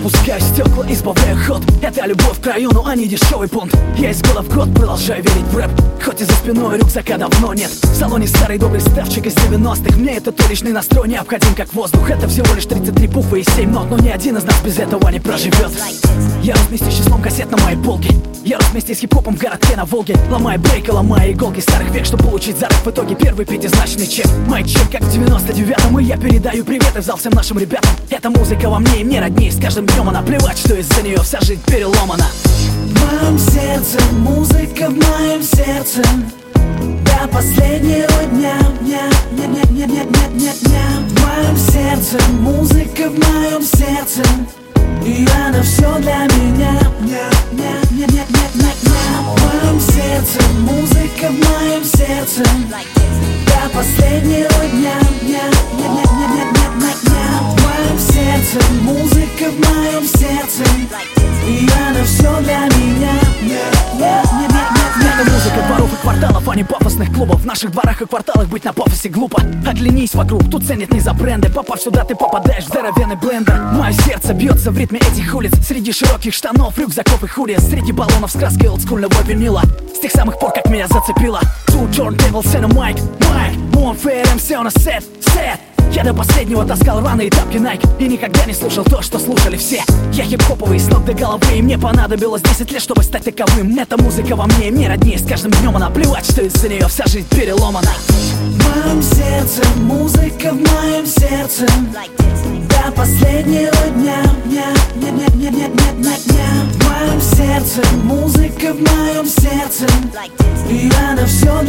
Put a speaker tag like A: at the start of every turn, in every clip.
A: Опускаю стекла, избавляю ход. Это любовь к району, а не дешевый понт Я из года в год продолжаю верить в рэп. Хоть и за спиной рюкзака давно нет. В салоне старый добрый ставчик из 90-х Мне этот уличный настрой необходим как воздух. Это всего лишь 33 буквы и 7 нот Но ни один из нас без этого не проживет. Я вместе с числом кассет на моей полке. Я вместе с хип-хопом в городке на Волге. Ломая брейк ломая иголки старых век Чтобы получить зарок в итоге первый пятизначный чек. Мой чек как в 99-м И я передаю приветы в зал всем нашим ребятам. Эта музыка во мне и мне роднее. С каждым днем она плевать, что из-за нее вся жизнь переломана
B: В моем сердце музыка в моем сердце До последнего дня, дня, дня, дня, дня, дня, дня, дня, дня. В моем сердце музыка в моем сердце И она все для меня Дня, дня, дня, дня, дня, дня, дня. В моем сердце музыка в моем сердце До последнего дня, дня, дня, дня, дня, дня, дня, дня. В моем сердце музыка в моем сердце. И она все для меня.
A: Это музыка дворов и кварталов, а не пафосных клубов. В наших дворах и кварталах быть на пафосе глупо. Оглянись вокруг, тут ценят не за бренды. Попав сюда, ты попадаешь в здоровенный блендер. Мое сердце бьется в ритме этих улиц. Среди широких штанов, рюкзаков и хули Среди баллонов с краской олдскульного винила. С тех самых пор, как меня зацепило. Two turntables and a mic, mic Fair MC on a set, set я до последнего таскал рваные тапки Nike И никогда не слушал то, что слушали все. Я хип-хоповый с ног до головы И мне понадобилось 10 лет, чтобы стать таковым. Эта музыка во мне, мне роднее С каждым днем она плевать, что из-за нее вся жизнь переломана.
B: В моем сердце музыка в моем сердце. До последнего дня, дня, дня, дня, дня, дня, дня, дня, дня. В моем сердце музыка в моем сердце. И она все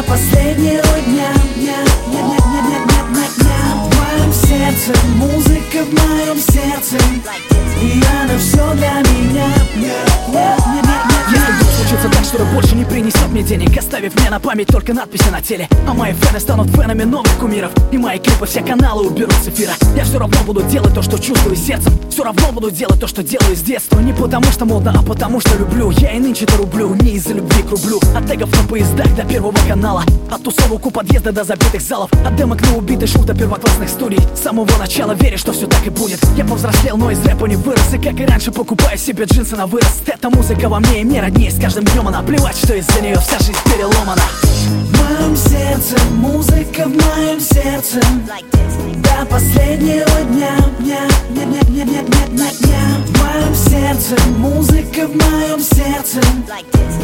B: До последнего дня, дня, дня, дня, дня, дня, дня, дня, дня. В моем сердце музыка в моем сердце. И она все для меня. Дня, дня, дня, дня, дня,
A: случится так, что больше не принесет мне денег Оставив мне на память только надписи на теле. А мои фэны станут фенами новых кумиров И мои клипы все каналы уберут с эфира. Я все равно буду делать то, что чувствую сердцем. Все равно буду делать то, что делаю с детства. Не потому что модно, а потому что люблю. Я и нынче-то рублю, не из-за любви к рублю. От тегов на поездах до первого канала. От тусовок у подъезда до забитых залов. От демок на убитый шут до первоклассных студий. С самого начала верю, что все так и будет. Я повзрослел, но из рэпа не вырос. И как и раньше покупаю себе джинсы на вырост Эта музыка во мне и мне роднее С каждым днем она плевать, что из-за нее вся жизнь переломана
B: В моем сердце музыка в моем сердце До последнего дня, дня, дня, дня, дня, дня, дня, дня, дня. В моем сердце музыка в моем сердце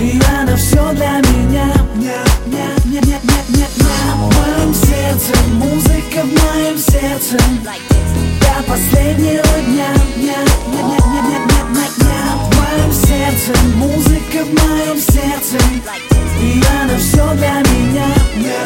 B: И она все для меня Дня, дня, дня, дня, дня, дня, дня. В моем сердце музыка в моем сердце До последнего дня, дня, дня, дня, в моем сердце И она все для меня yeah.